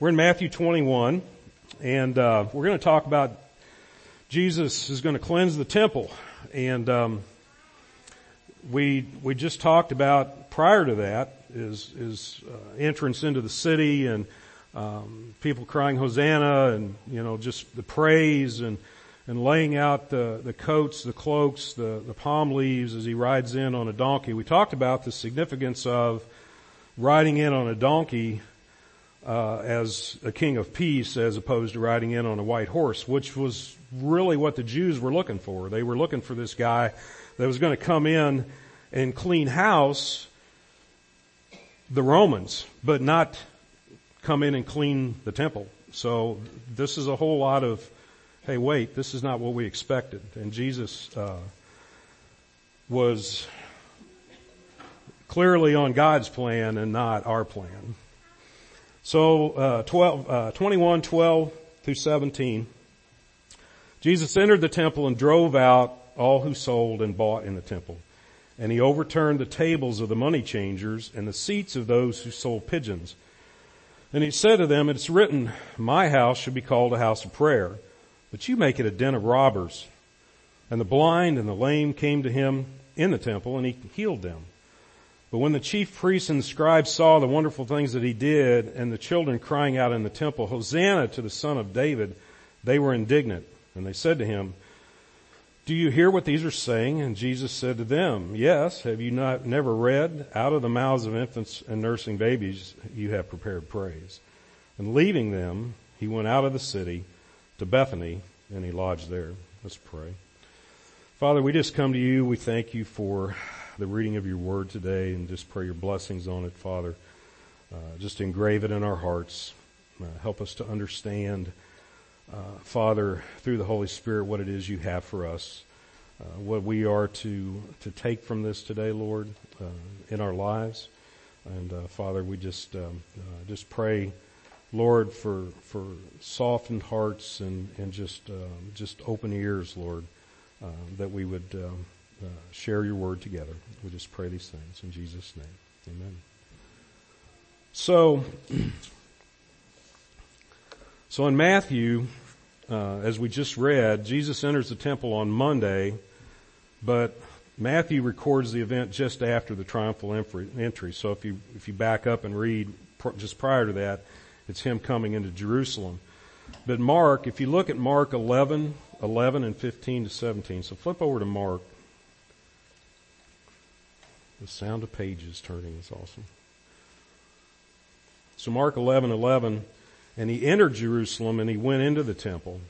We're in Matthew 21, and uh, we're going to talk about Jesus is going to cleanse the temple, and um, we we just talked about prior to that is is uh, entrance into the city and um, people crying Hosanna and you know just the praise and and laying out the the coats, the cloaks, the the palm leaves as he rides in on a donkey. We talked about the significance of riding in on a donkey uh, as a king of peace as opposed to riding in on a white horse, which was really what the Jews were looking for. They were looking for this guy that was going to come in and clean house the Romans, but not come in and clean the temple. So this is a whole lot of, hey, wait, this is not what we expected. And Jesus uh, was clearly on God's plan and not our plan. So, uh, 12, uh, 21, 12 through 17. Jesus entered the temple and drove out all who sold and bought in the temple. And he overturned the tables of the money changers and the seats of those who sold pigeons. And he said to them, It's written, My house should be called a house of prayer, but you make it a den of robbers. And the blind and the lame came to him in the temple, and he healed them. But when the chief priests and scribes saw the wonderful things that he did and the children crying out in the temple, Hosanna to the son of David, they were indignant. And they said to him, do you hear what these are saying? And Jesus said to them, yes, have you not never read out of the mouths of infants and nursing babies you have prepared praise? And leaving them, he went out of the city to Bethany and he lodged there. Let's pray. Father, we just come to you. We thank you for the reading of your word today and just pray your blessings on it, Father. Uh, just engrave it in our hearts. Uh, help us to understand, uh, Father, through the Holy Spirit, what it is you have for us, uh, what we are to to take from this today, Lord, uh, in our lives. And uh, Father, we just um, just pray, Lord, for for softened hearts and and just um, just open ears, Lord, that we would. Um, uh, share your word together. We just pray these things in Jesus' name. Amen. So, so in Matthew, uh, as we just read, Jesus enters the temple on Monday, but Matthew records the event just after the triumphal entry. So if you if you back up and read just prior to that, it's him coming into Jerusalem. But Mark, if you look at Mark 11, 11 and 15 to 17, so flip over to Mark the sound of pages turning is awesome. So Mark 11, 11, and he entered Jerusalem and he went into the temple.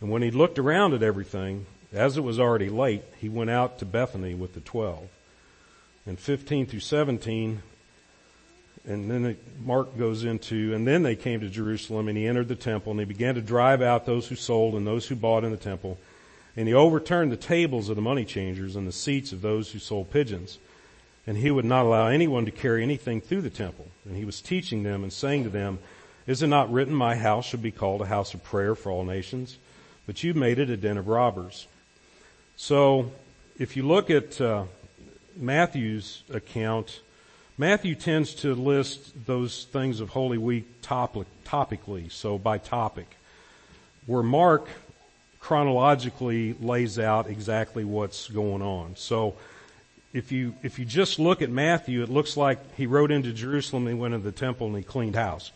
And when he looked around at everything, as it was already late, he went out to Bethany with the twelve. And 15 through 17, and then Mark goes into, and then they came to Jerusalem and he entered the temple and he began to drive out those who sold and those who bought in the temple. And he overturned the tables of the money changers and the seats of those who sold pigeons and he would not allow anyone to carry anything through the temple. And he was teaching them and saying to them, Is it not written, My house should be called a house of prayer for all nations? But you've made it a den of robbers. So, if you look at uh, Matthew's account, Matthew tends to list those things of Holy Week topic, topically, so by topic. Where Mark chronologically lays out exactly what's going on. So, if you if you just look at Matthew, it looks like he rode into Jerusalem he went into the temple and he cleaned house.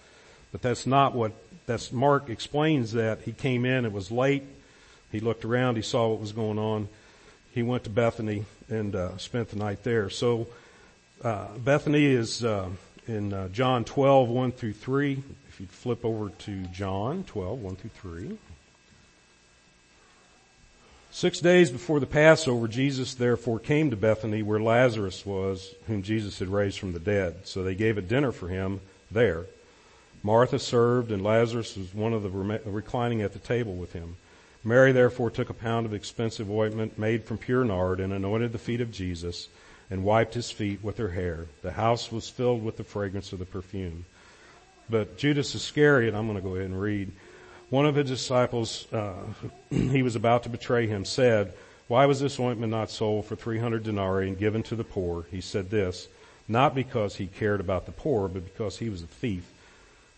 But that's not what that's Mark explains that he came in, it was late, he looked around, he saw what was going on. He went to Bethany and uh, spent the night there. So uh, Bethany is uh, in uh, John 12, 1 through 3. If you flip over to John 12, 1 through 3. Six days before the Passover, Jesus therefore came to Bethany where Lazarus was, whom Jesus had raised from the dead. So they gave a dinner for him there. Martha served, and Lazarus was one of the reclining at the table with him. Mary therefore took a pound of expensive ointment made from pure nard and anointed the feet of Jesus and wiped his feet with her hair. The house was filled with the fragrance of the perfume. But Judas Iscariot, I'm going to go ahead and read, one of his disciples, uh, he was about to betray him, said, Why was this ointment not sold for 300 denarii and given to the poor? He said this, not because he cared about the poor, but because he was a thief.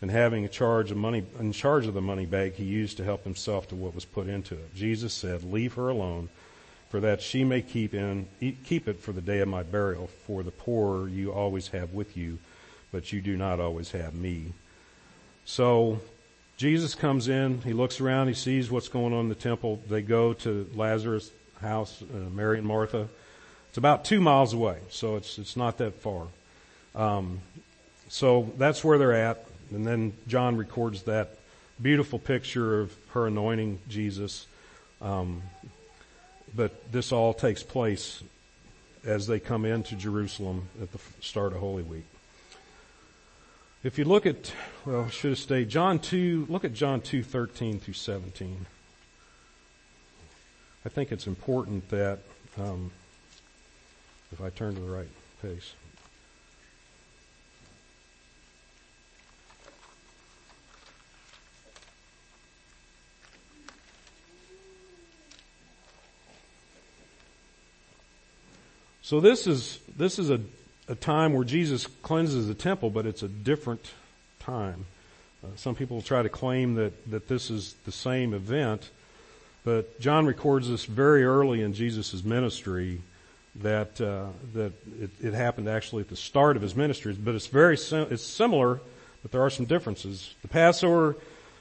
and having a charge of money, in charge of the money bag he used to help himself to what was put into it. Jesus said, leave her alone for that she may keep in, keep it for the day of my burial. For the poor you always have with you, but you do not always have me. So Jesus comes in, he looks around, he sees what's going on in the temple. They go to Lazarus' house, uh, Mary and Martha. It's about two miles away, so it's it's not that far. Um, so that's where they're at, and then John records that beautiful picture of her anointing Jesus. Um, but this all takes place as they come into Jerusalem at the start of Holy Week. If you look at, well, I should have stayed, John 2, look at John 2, 13 through 17. I think it's important that, um, if I turn to the right page. So this is, this is a a time where Jesus cleanses the temple, but it's a different time. Uh, some people try to claim that, that this is the same event, but John records this very early in Jesus' ministry that uh, that it, it, happened actually at the start of his ministry. But it's very sim- it's similar, but there are some differences. The Passover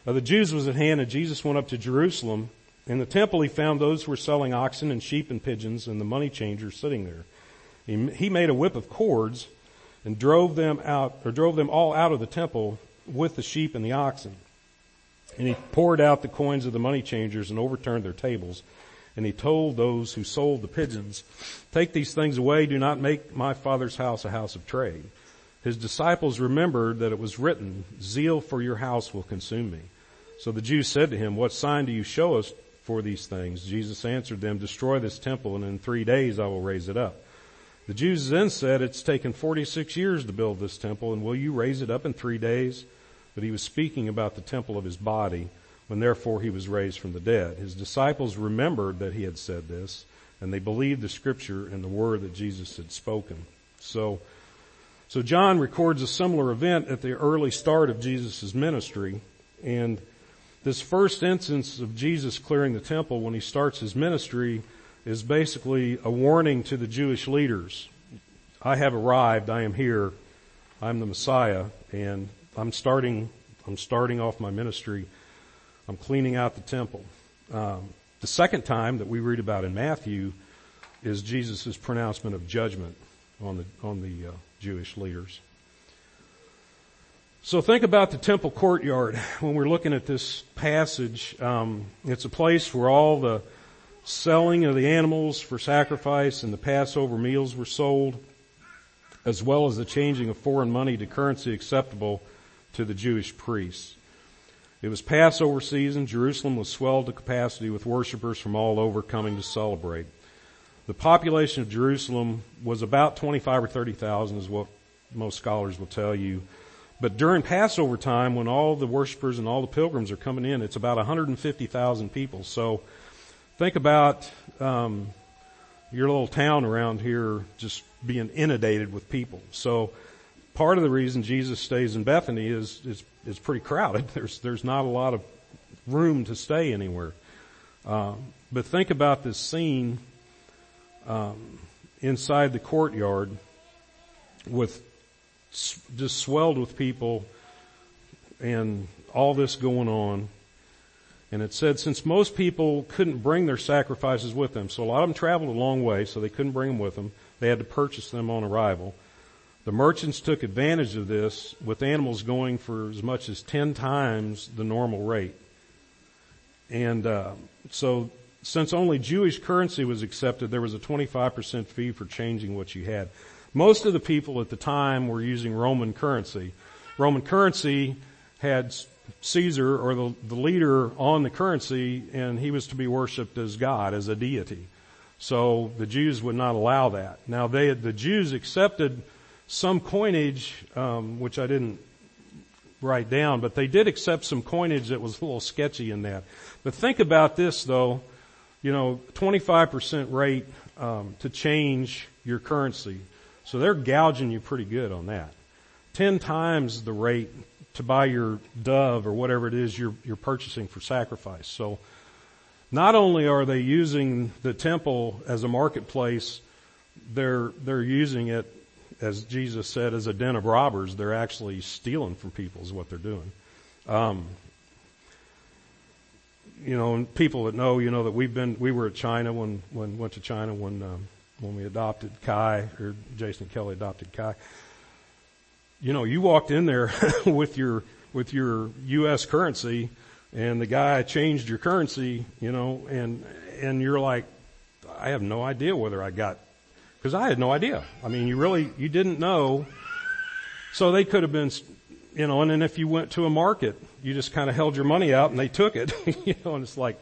of the Jews was at hand, and Jesus went up to Jerusalem. In the temple, he found those who were selling oxen and sheep and pigeons, and the money changers sitting there. He, made a whip of cords and drove them out, or drove them all out of the temple with the sheep and the oxen. And he poured out the coins of the money changers and overturned their tables. And he told those who sold the pigeons, take these things away, do not make my father's house a house of trade. His disciples remembered that it was written, zeal for your house will consume me. So the Jews said to him, what sign do you show us for these things? Jesus answered them, destroy this temple and in three days I will raise it up. The Jews then said, it's taken 46 years to build this temple and will you raise it up in three days? But he was speaking about the temple of his body when therefore he was raised from the dead. His disciples remembered that he had said this and they believed the scripture and the word that Jesus had spoken. So, so John records a similar event at the early start of Jesus' ministry and this first instance of Jesus clearing the temple when he starts his ministry is basically a warning to the Jewish leaders. I have arrived. I am here. I'm the Messiah and I'm starting, I'm starting off my ministry. I'm cleaning out the temple. Um, the second time that we read about in Matthew is Jesus' pronouncement of judgment on the, on the uh, Jewish leaders. So think about the temple courtyard when we're looking at this passage. Um, it's a place where all the selling of the animals for sacrifice and the Passover meals were sold, as well as the changing of foreign money to currency acceptable to the Jewish priests. It was Passover season. Jerusalem was swelled to capacity with worshippers from all over coming to celebrate. The population of Jerusalem was about 25 or 30,000 is what most scholars will tell you. But during Passover time, when all the worshippers and all the pilgrims are coming in, it's about 150,000 people. So Think about um, your little town around here just being inundated with people. So part of the reason Jesus stays in Bethany is is it's pretty crowded. There's there's not a lot of room to stay anywhere. Um, but think about this scene um, inside the courtyard with just swelled with people and all this going on. And it said since most people couldn't bring their sacrifices with them, so a lot of them traveled a long way, so they couldn't bring them with them. They had to purchase them on arrival. The merchants took advantage of this with animals going for as much as 10 times the normal rate. And uh, so since only Jewish currency was accepted, there was a 25% fee for changing what you had. Most of the people at the time were using Roman currency. Roman currency had Caesar or the, the leader on the currency and he was to be worshiped as God, as a deity. So the Jews would not allow that. Now they, the Jews accepted some coinage, um, which I didn't write down, but they did accept some coinage that was a little sketchy in that. But think about this though, you know, 25% rate um, to change your currency. So they're gouging you pretty good on that. Ten times the rate to buy your dove or whatever it is you're, you're purchasing for sacrifice. So not only are they using the temple as a marketplace, they're, they're using it, as Jesus said, as a den of robbers. They're actually stealing from people is what they're doing. Um, you know, and people that know, you know, that we've been, we were at China when, when, went to China when, um, when we adopted Kai, or Jason Kelly adopted Kai. You know, you walked in there with your, with your U.S. currency and the guy changed your currency, you know, and, and you're like, I have no idea whether I got, cause I had no idea. I mean, you really, you didn't know. So they could have been, you know, and then if you went to a market, you just kind of held your money out and they took it, you know, and it's like,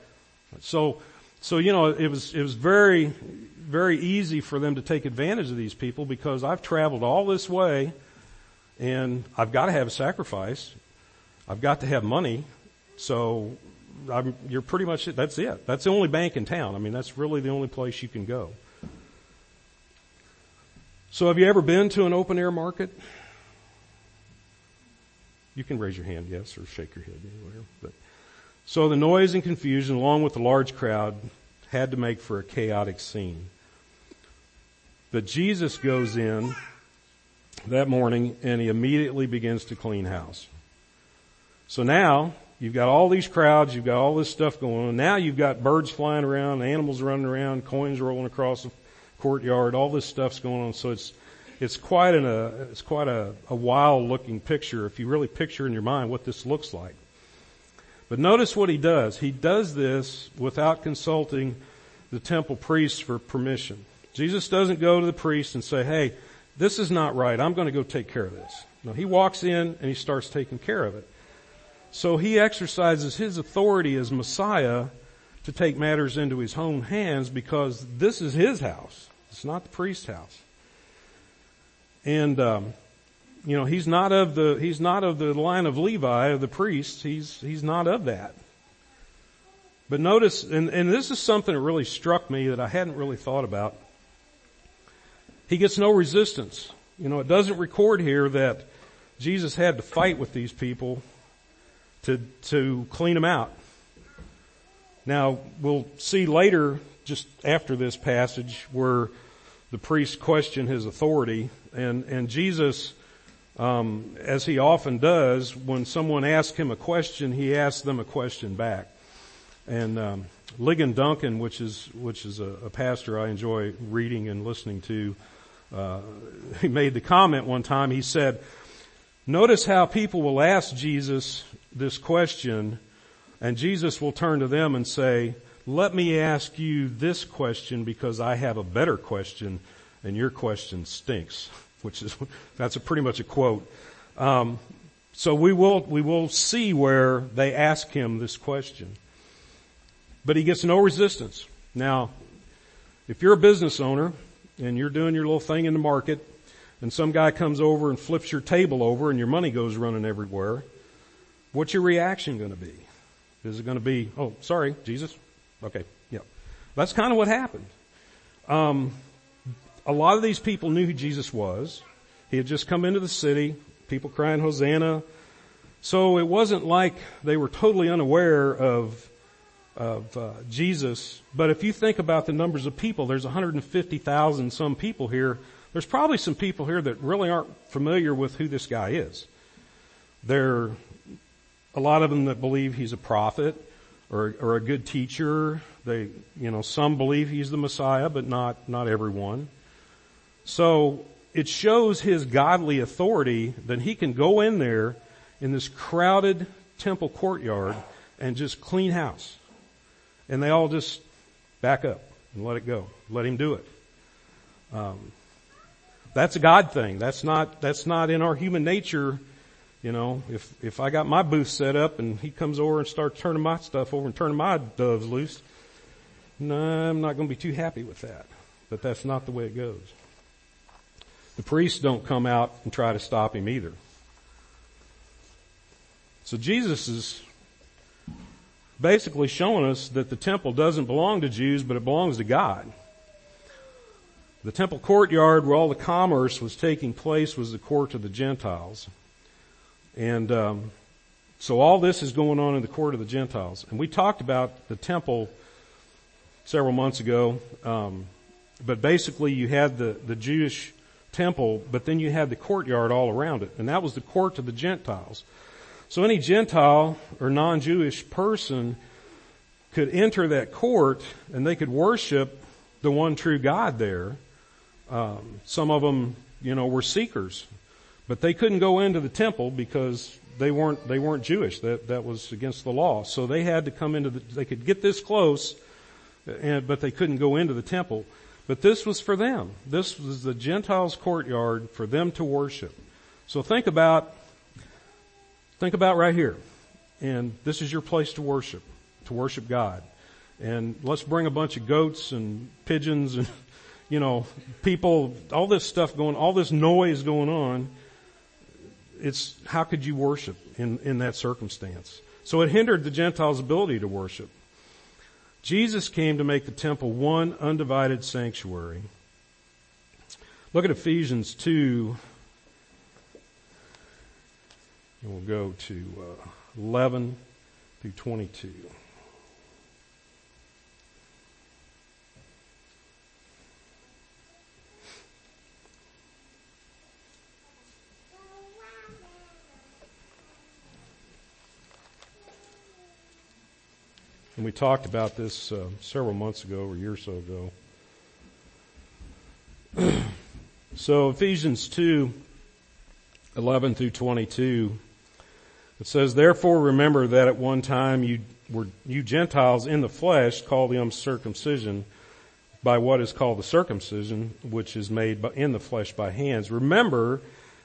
so, so, you know, it was, it was very, very easy for them to take advantage of these people because I've traveled all this way and I've got to have a sacrifice. I've got to have money. So I'm, you're pretty much, that's it. That's the only bank in town. I mean, that's really the only place you can go. So have you ever been to an open air market? You can raise your hand, yes, or shake your head, whatever. But, so the noise and confusion, along with the large crowd, had to make for a chaotic scene. But Jesus goes in that morning and he immediately begins to clean house. So now you've got all these crowds, you've got all this stuff going on. Now you've got birds flying around, animals running around, coins rolling across the courtyard, all this stuff's going on. So it's it's quite an, a, uh, it's quite a, a wild looking picture if you really picture in your mind what this looks like. But notice what he does. He does this without consulting the temple priests for permission. Jesus doesn't go to the priest and say, hey, this is not right. I'm going to go take care of this. No, he walks in and he starts taking care of it. So he exercises his authority as Messiah to take matters into his own hands because this is his house. It's not the priest's house. And, um, you know, he's not of the, he's not of the line of Levi, of the priests. He's, he's not of that. But notice, and, and this is something that really struck me that I hadn't really thought about. He gets no resistance. You know, it doesn't record here that Jesus had to fight with these people to, to clean them out. Now, we'll see later, just after this passage, where the priests question his authority and, and Jesus, um, as he often does, when someone asks him a question, he asks them a question back. And um, Ligon Duncan, which is which is a, a, pastor I enjoy reading and listening to, uh, he made the comment one time. He said, "Notice how people will ask Jesus this question, and Jesus will turn to them and say." Let me ask you this question because I have a better question and your question stinks, which is, that's a pretty much a quote. Um, so we will, we will see where they ask him this question. But he gets no resistance. Now, if you're a business owner and you're doing your little thing in the market and some guy comes over and flips your table over and your money goes running everywhere, what's your reaction going to be? Is it going to be, oh, sorry, Jesus? Okay, yeah. That's kind of what happened. Um, a lot of these people knew who Jesus was. He had just come into the city, people crying Hosanna. So it wasn't like they were totally unaware of of uh, Jesus. But if you think about the numbers of people, there's 150,000 some people here. There's probably some people here that really aren't familiar with who this guy is. There are a lot of them that believe he's a prophet or, or a good teacher. They, you know, some believe he's the Messiah, but not, not everyone. So it shows his godly authority that he can go in there in this crowded temple courtyard and just clean house. And they all just back up and let it go. Let him do it. Um, that's a God thing. That's not, that's not in our human nature. You know, if, if I got my booth set up and he comes over and starts turning my stuff over and turning my doves loose, no, I'm not going to be too happy with that. But that's not the way it goes. The priests don't come out and try to stop him either. So Jesus is basically showing us that the temple doesn't belong to Jews, but it belongs to God. The temple courtyard where all the commerce was taking place was the court of the Gentiles. And um, so all this is going on in the court of the Gentiles. And we talked about the temple several months ago. Um, but basically you had the, the Jewish temple, but then you had the courtyard all around it. And that was the court of the Gentiles. So any Gentile or non-Jewish person could enter that court and they could worship the one true God there. Um, some of them, you know, were seekers, but they couldn't go into the temple because they weren't they weren't Jewish. That that was against the law. So they had to come into the. They could get this close, and, but they couldn't go into the temple. But this was for them. This was the Gentiles' courtyard for them to worship. So think about think about right here, and this is your place to worship to worship God. And let's bring a bunch of goats and pigeons and, you know, people, all this stuff going, all this noise going on. It's, how could you worship in, in that circumstance? So it hindered the Gentiles' ability to worship. Jesus came to make the temple one undivided sanctuary. Look at Ephesians 2. And we'll go to uh, 11 through 22. And we talked about this uh, several months ago or a year or so ago. so Ephesians 2, 11 through 22, it says, Therefore remember that at one time you were, you Gentiles in the flesh called the uncircumcision by what is called the circumcision, which is made in the flesh by hands. Remember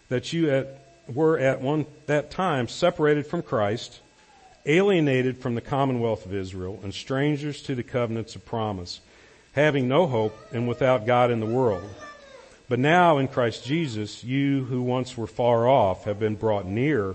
that you at, were at one, that time separated from Christ, alienated from the commonwealth of Israel and strangers to the covenants of promise, having no hope and without God in the world. But now in Christ Jesus, you who once were far off have been brought near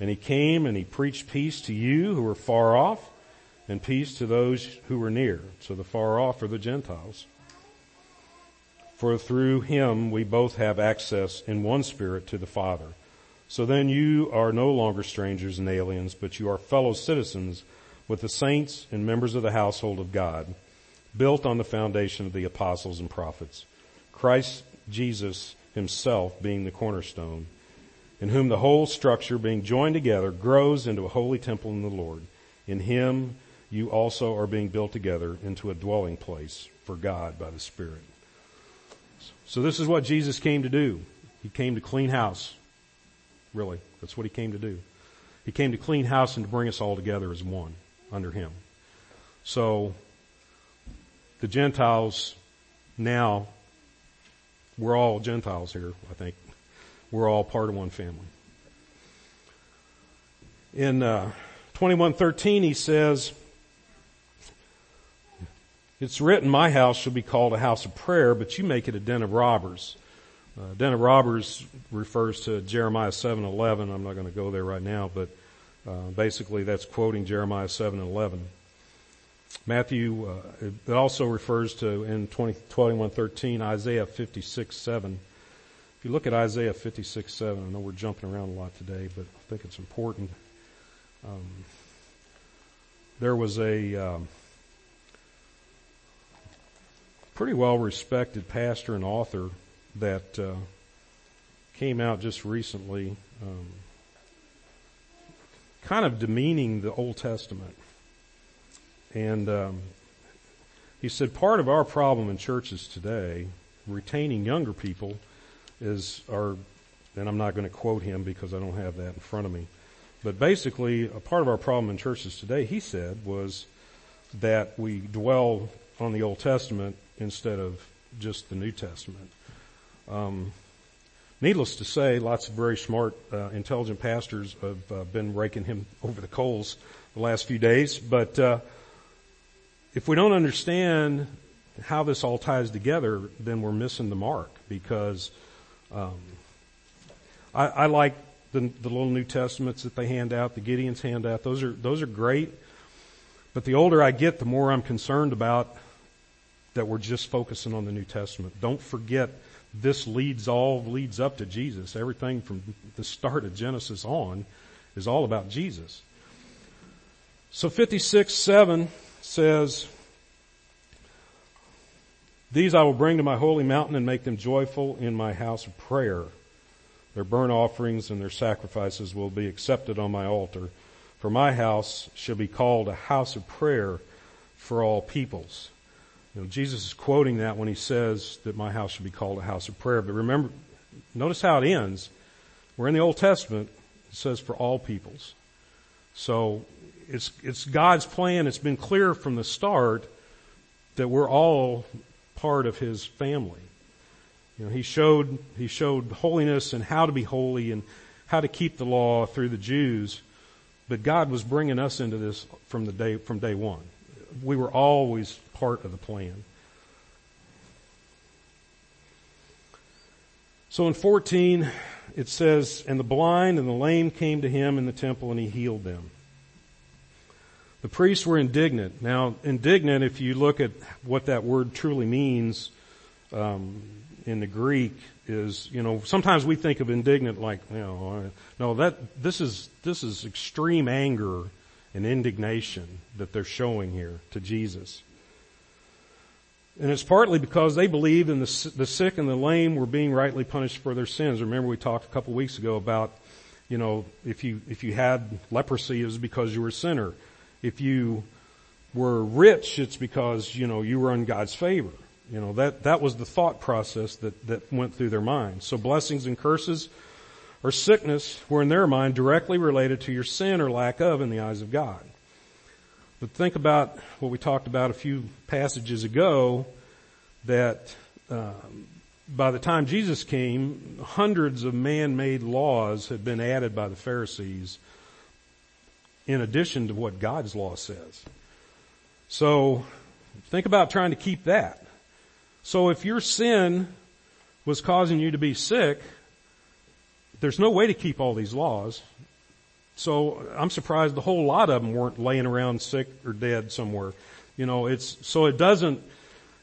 And he came and he preached peace to you who were far off, and peace to those who were near. So the far off are the Gentiles. For through him we both have access in one spirit to the Father. So then you are no longer strangers and aliens, but you are fellow citizens with the saints and members of the household of God, built on the foundation of the apostles and prophets, Christ Jesus himself being the cornerstone, in whom the whole structure being joined together grows into a holy temple in the Lord. In him you also are being built together into a dwelling place for God by the Spirit. So this is what Jesus came to do. He came to clean house. Really. That's what he came to do. He came to clean house and to bring us all together as one under him. So the Gentiles now, we're all Gentiles here, I think. We're all part of one family. In uh, 2113 he says, it's written, my house shall be called a house of prayer, but you make it a den of robbers. Uh, den of robbers refers to Jeremiah 7:11. I'm not going to go there right now, but uh, basically that's quoting Jeremiah 7:11. Matthew, uh, it also refers to in 20, 21:13 Isaiah 56:7. If you look at Isaiah 56, 7, I know we're jumping around a lot today, but I think it's important. Um, there was a um, pretty well respected pastor and author that uh, came out just recently, um, kind of demeaning the Old Testament. And um, he said part of our problem in churches today, retaining younger people, is our, and I'm not going to quote him because I don't have that in front of me, but basically a part of our problem in churches today, he said, was that we dwell on the Old Testament instead of just the New Testament. Um, needless to say, lots of very smart, uh, intelligent pastors have uh, been raking him over the coals the last few days. But uh, if we don't understand how this all ties together, then we're missing the mark because um, I, I like the, the little New Testaments that they hand out, the Gideon's hand out. Those are those are great. But the older I get, the more I'm concerned about that we're just focusing on the New Testament. Don't forget this leads all leads up to Jesus. Everything from the start of Genesis on is all about Jesus. So 56, 7 says, These I will bring to my holy mountain and make them joyful in my house of prayer. Their burnt offerings and their sacrifices will be accepted on my altar. For my house shall be called a house of prayer for all peoples. You know, Jesus is quoting that when he says that my house should be called a house of prayer. But remember, notice how it ends. We're in the Old Testament. It says for all peoples. So it's, it's God's plan. It's been clear from the start that we're all part of His family. You know, He showed, He showed holiness and how to be holy and how to keep the law through the Jews. But God was bringing us into this from the day, from day one. We were always part of the plan. So in 14, it says, And the blind and the lame came to him in the temple and he healed them. The priests were indignant. Now, indignant, if you look at what that word truly means um, in the Greek, is you know sometimes we think of indignant like you know no that this is this is extreme anger and indignation that they're showing here to Jesus. And it's partly because they believed in the, the sick and the lame were being rightly punished for their sins. Remember we talked a couple weeks ago about, you know, if you, if you had leprosy, it was because you were a sinner. If you were rich, it's because, you know, you were in God's favor. You know, that, that was the thought process that, that went through their mind. So blessings and curses or sickness were in their mind directly related to your sin or lack of in the eyes of God. But think about what we talked about a few passages ago that um, by the time Jesus came, hundreds of man-made laws had been added by the Pharisees in addition to what God's law says. So think about trying to keep that. So if your sin was causing you to be sick, there's no way to keep all these laws. So I'm surprised the whole lot of them weren't laying around sick or dead somewhere. You know, it's, so it doesn't,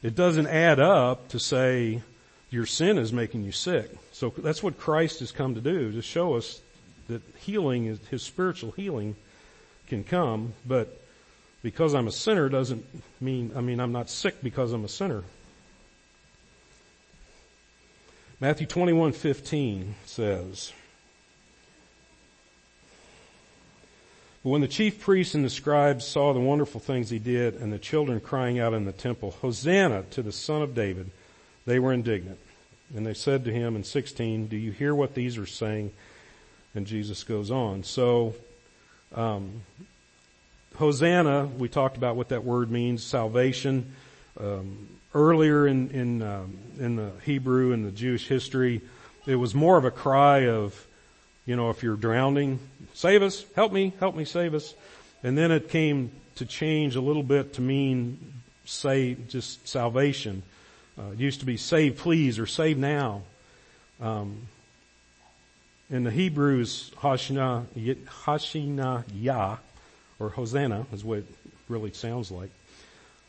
it doesn't add up to say your sin is making you sick. So that's what Christ has come to do, to show us that healing is, his spiritual healing can come, but because I'm a sinner doesn't mean, I mean, I'm not sick because I'm a sinner. Matthew 21:15 says, But when the chief priests and the scribes saw the wonderful things he did and the children crying out in the temple, Hosanna to the son of David, they were indignant. And they said to him in 16, do you hear what these are saying? And Jesus goes on. So, um, Hosanna, we talked about what that word means, salvation. Um, earlier in in um, in the Hebrew and the Jewish history, it was more of a cry of, you know, if you're drowning, save us, help me, help me, save us. And then it came to change a little bit to mean say just salvation. Uh, it used to be save please or save now. Um, in the Hebrews, Hashina Yah, or Hosanna is what it really sounds like.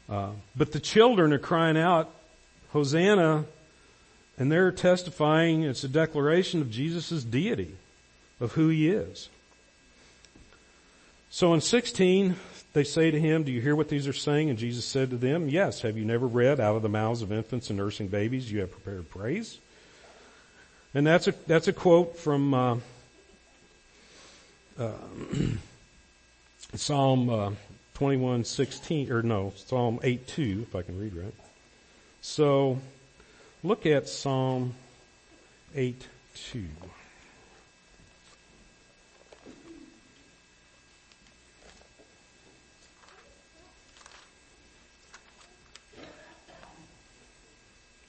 Uh, but the children are crying out, Hosanna, and they're testifying, it's a declaration of Jesus' deity, of who he is. So in 16, they say to him, do you hear what these are saying? And Jesus said to them, yes, have you never read out of the mouths of infants and nursing babies you have prepared praise? And that's a, that's a quote from, uh, uh, Psalm, uh, 21:16 or no, Psalm 8:2 if I can read right. So look at Psalm 8:2.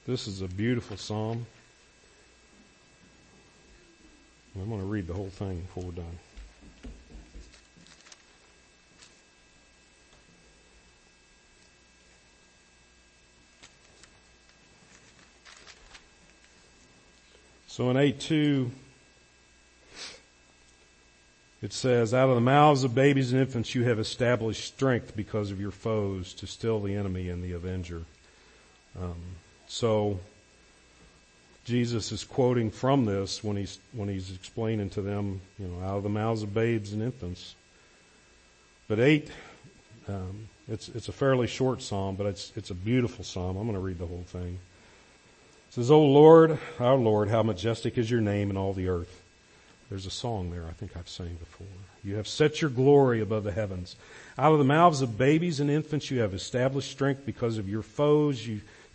This is a beautiful psalm. I'm going to read the whole thing before we're done. So in 8.2, it says, out of the mouths of babies and infants you have established strength because of your foes to still the enemy and the avenger. Um, so Jesus is quoting from this when he's when he's explaining to them, you know, out of the mouths of babes and infants. But eight, um, it's it's a fairly short psalm, but it's it's a beautiful psalm. I'm going to read the whole thing. It says, "O Lord, our Lord, how majestic is your name in all the earth." There's a song there I think I've sang before. You have set your glory above the heavens. Out of the mouths of babies and infants you have established strength because of your foes. You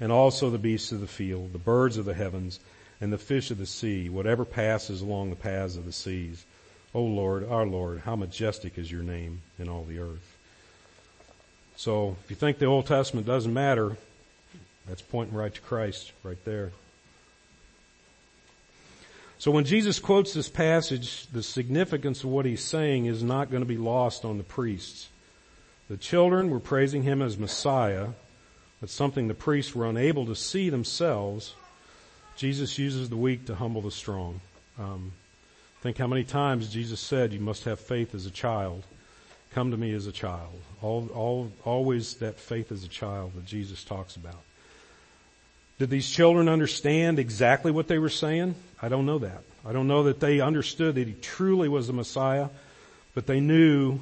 and also the beasts of the field, the birds of the heavens, and the fish of the sea, whatever passes along the paths of the seas. O Lord, our Lord, how majestic is your name in all the earth. So if you think the Old Testament doesn't matter, that's pointing right to Christ right there. So when Jesus quotes this passage, the significance of what he's saying is not going to be lost on the priests. The children were praising him as Messiah, but something the priests were unable to see themselves. Jesus uses the weak to humble the strong. Um, think how many times Jesus said, "You must have faith as a child. Come to me as a child." All, all, always that faith as a child that Jesus talks about. Did these children understand exactly what they were saying? I don't know that. I don't know that they understood that he truly was the Messiah, but they knew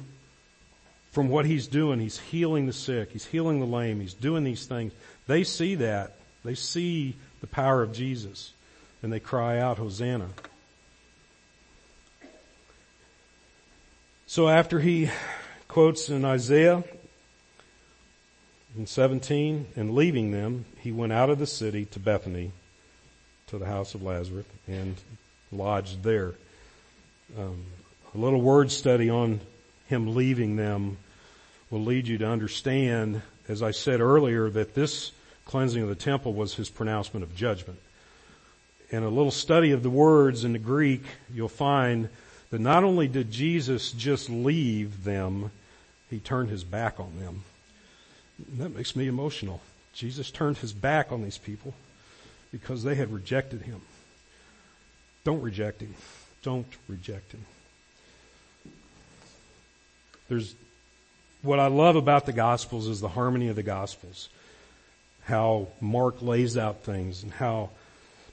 from what he's doing. He's healing the sick. He's healing the lame. He's doing these things. They see that. They see the power of Jesus and they cry out, Hosanna. So after he quotes in Isaiah in 17 and leaving them, he went out of the city to Bethany to the house of Lazarus and lodged there. Um, a little word study on him leaving them will lead you to understand, as I said earlier, that this cleansing of the temple was his pronouncement of judgment. In a little study of the words in the Greek, you'll find that not only did Jesus just leave them, he turned his back on them. That makes me emotional. Jesus turned his back on these people because they had rejected him. Don't reject him. Don't reject him. There's what I love about the Gospels is the harmony of the Gospels. How Mark lays out things and how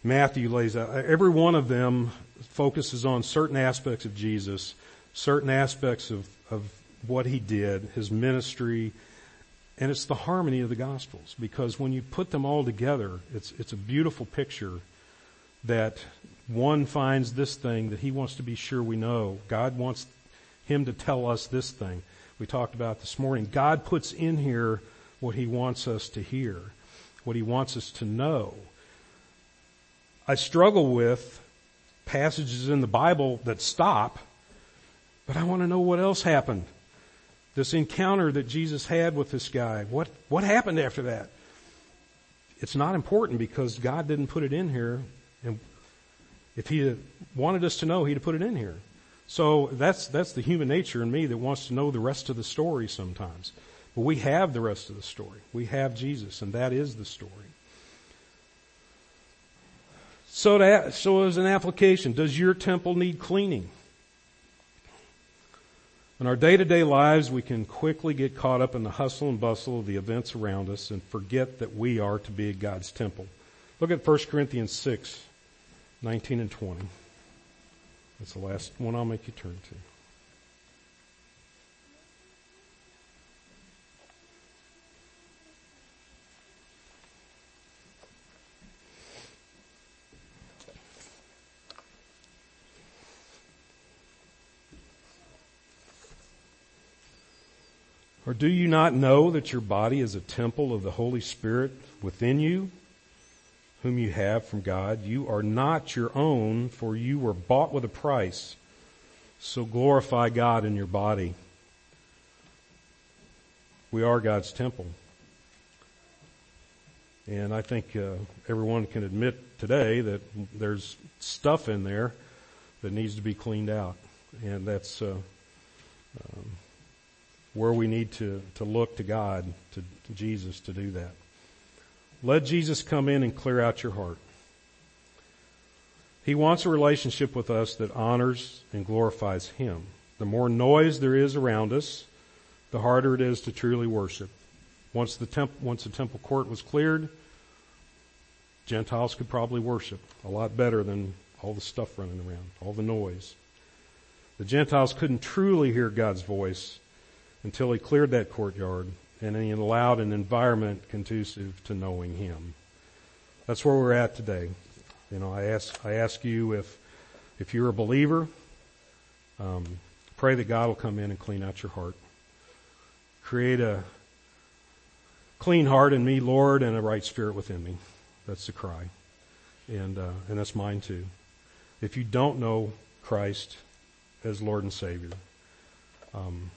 Matthew lays out. Every one of them focuses on certain aspects of Jesus, certain aspects of, of what he did, his ministry, and it's the harmony of the Gospels because when you put them all together, it's, it's a beautiful picture that one finds this thing that he wants to be sure we know. God wants him to tell us this thing we talked about this morning. God puts in here what he wants us to hear, what he wants us to know. I struggle with passages in the Bible that stop, but I want to know what else happened. This encounter that Jesus had with this guy, what, what happened after that? It's not important because God didn't put it in here. And if he wanted us to know, he'd have put it in here. So that's, that's the human nature in me that wants to know the rest of the story sometimes. But we have the rest of the story. We have Jesus, and that is the story. So, that, so as an application, does your temple need cleaning? In our day-to-day lives, we can quickly get caught up in the hustle and bustle of the events around us and forget that we are to be God's temple. Look at 1 Corinthians 6, 19 and 20. That's the last one I'll make you turn to. Or do you not know that your body is a temple of the Holy Spirit within you, whom you have from God? You are not your own, for you were bought with a price. So glorify God in your body. We are God's temple. And I think uh, everyone can admit today that there's stuff in there that needs to be cleaned out. And that's uh, um, where we need to, to look to God, to, to Jesus to do that. Let Jesus come in and clear out your heart. He wants a relationship with us that honors and glorifies Him. The more noise there is around us, the harder it is to truly worship. Once the, temp- once the temple court was cleared, Gentiles could probably worship a lot better than all the stuff running around, all the noise. The Gentiles couldn't truly hear God's voice until he cleared that courtyard and he allowed an environment conducive to knowing him. That's where we're at today. You know, I ask, I ask you if, if you're a believer, um, pray that God will come in and clean out your heart. Create a clean heart in me, Lord, and a right spirit within me. That's the cry. And, uh, and that's mine too. If you don't know Christ as Lord and Savior, um,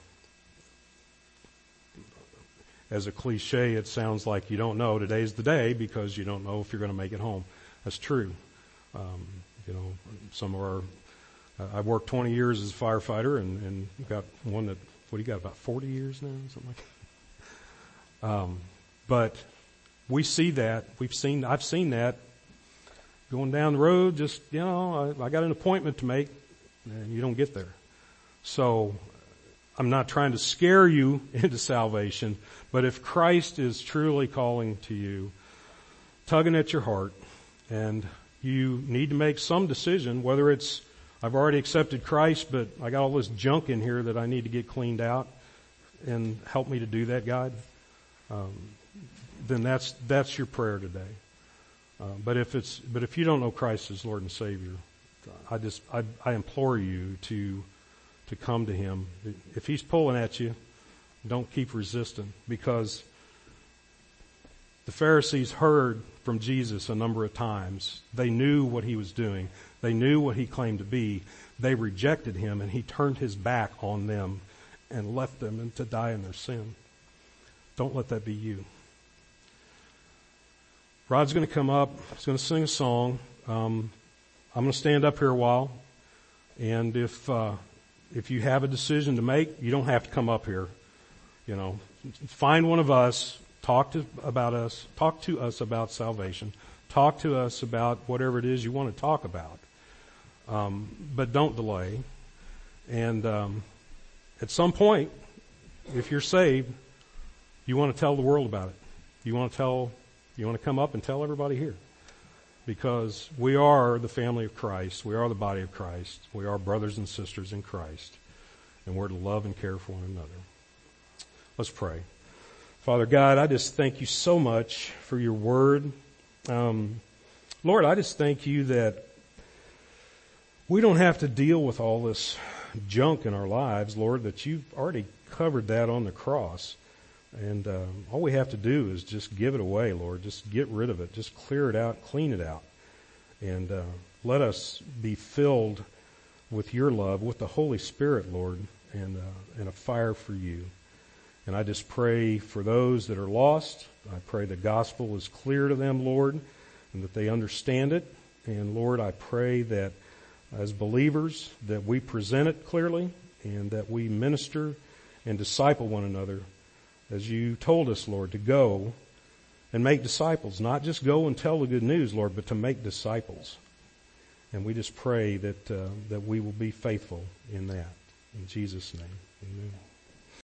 as a cliche, it sounds like you don't know today's the day because you don't know if you're going to make it home. That's true. Um, you know, some of our, uh, I've worked 20 years as a firefighter and, and got one that, what do you got, about 40 years now, something like that. Um, but we see that, we've seen, I've seen that going down the road, just, you know, I, I got an appointment to make and you don't get there. So I'm not trying to scare you into salvation, but if Christ is truly calling to you, tugging at your heart, and you need to make some decision, whether it's, I've already accepted Christ, but I got all this junk in here that I need to get cleaned out, and help me to do that, God, um, then that's, that's your prayer today. Uh, but if it's, but if you don't know Christ as Lord and Savior, I just, I, I implore you to, to come to Him. If He's pulling at you, don't keep resisting because the Pharisees heard from Jesus a number of times. They knew what He was doing. They knew what He claimed to be. They rejected Him and He turned His back on them and left them and to die in their sin. Don't let that be you. Rod's going to come up. He's going to sing a song. Um, I'm going to stand up here a while, and if uh, if you have a decision to make, you don't have to come up here. You know, find one of us, talk to about us, talk to us about salvation, talk to us about whatever it is you want to talk about. Um, but don't delay. And um, at some point, if you're saved, you want to tell the world about it. You want to tell, you want to come up and tell everybody here. Because we are the family of Christ. We are the body of Christ. We are brothers and sisters in Christ. And we're to love and care for one another. Let's pray. Father God, I just thank you so much for your word. Um, Lord, I just thank you that we don't have to deal with all this junk in our lives, Lord, that you've already covered that on the cross. And uh, all we have to do is just give it away, Lord. Just get rid of it. Just clear it out, clean it out. And uh, let us be filled with your love, with the Holy Spirit, Lord, and, uh, and a fire for you. And I just pray for those that are lost. I pray the gospel is clear to them, Lord, and that they understand it. And Lord, I pray that as believers that we present it clearly and that we minister and disciple one another as you told us, Lord, to go and make disciples. Not just go and tell the good news, Lord, but to make disciples. And we just pray that, uh, that we will be faithful in that. In Jesus' name, amen.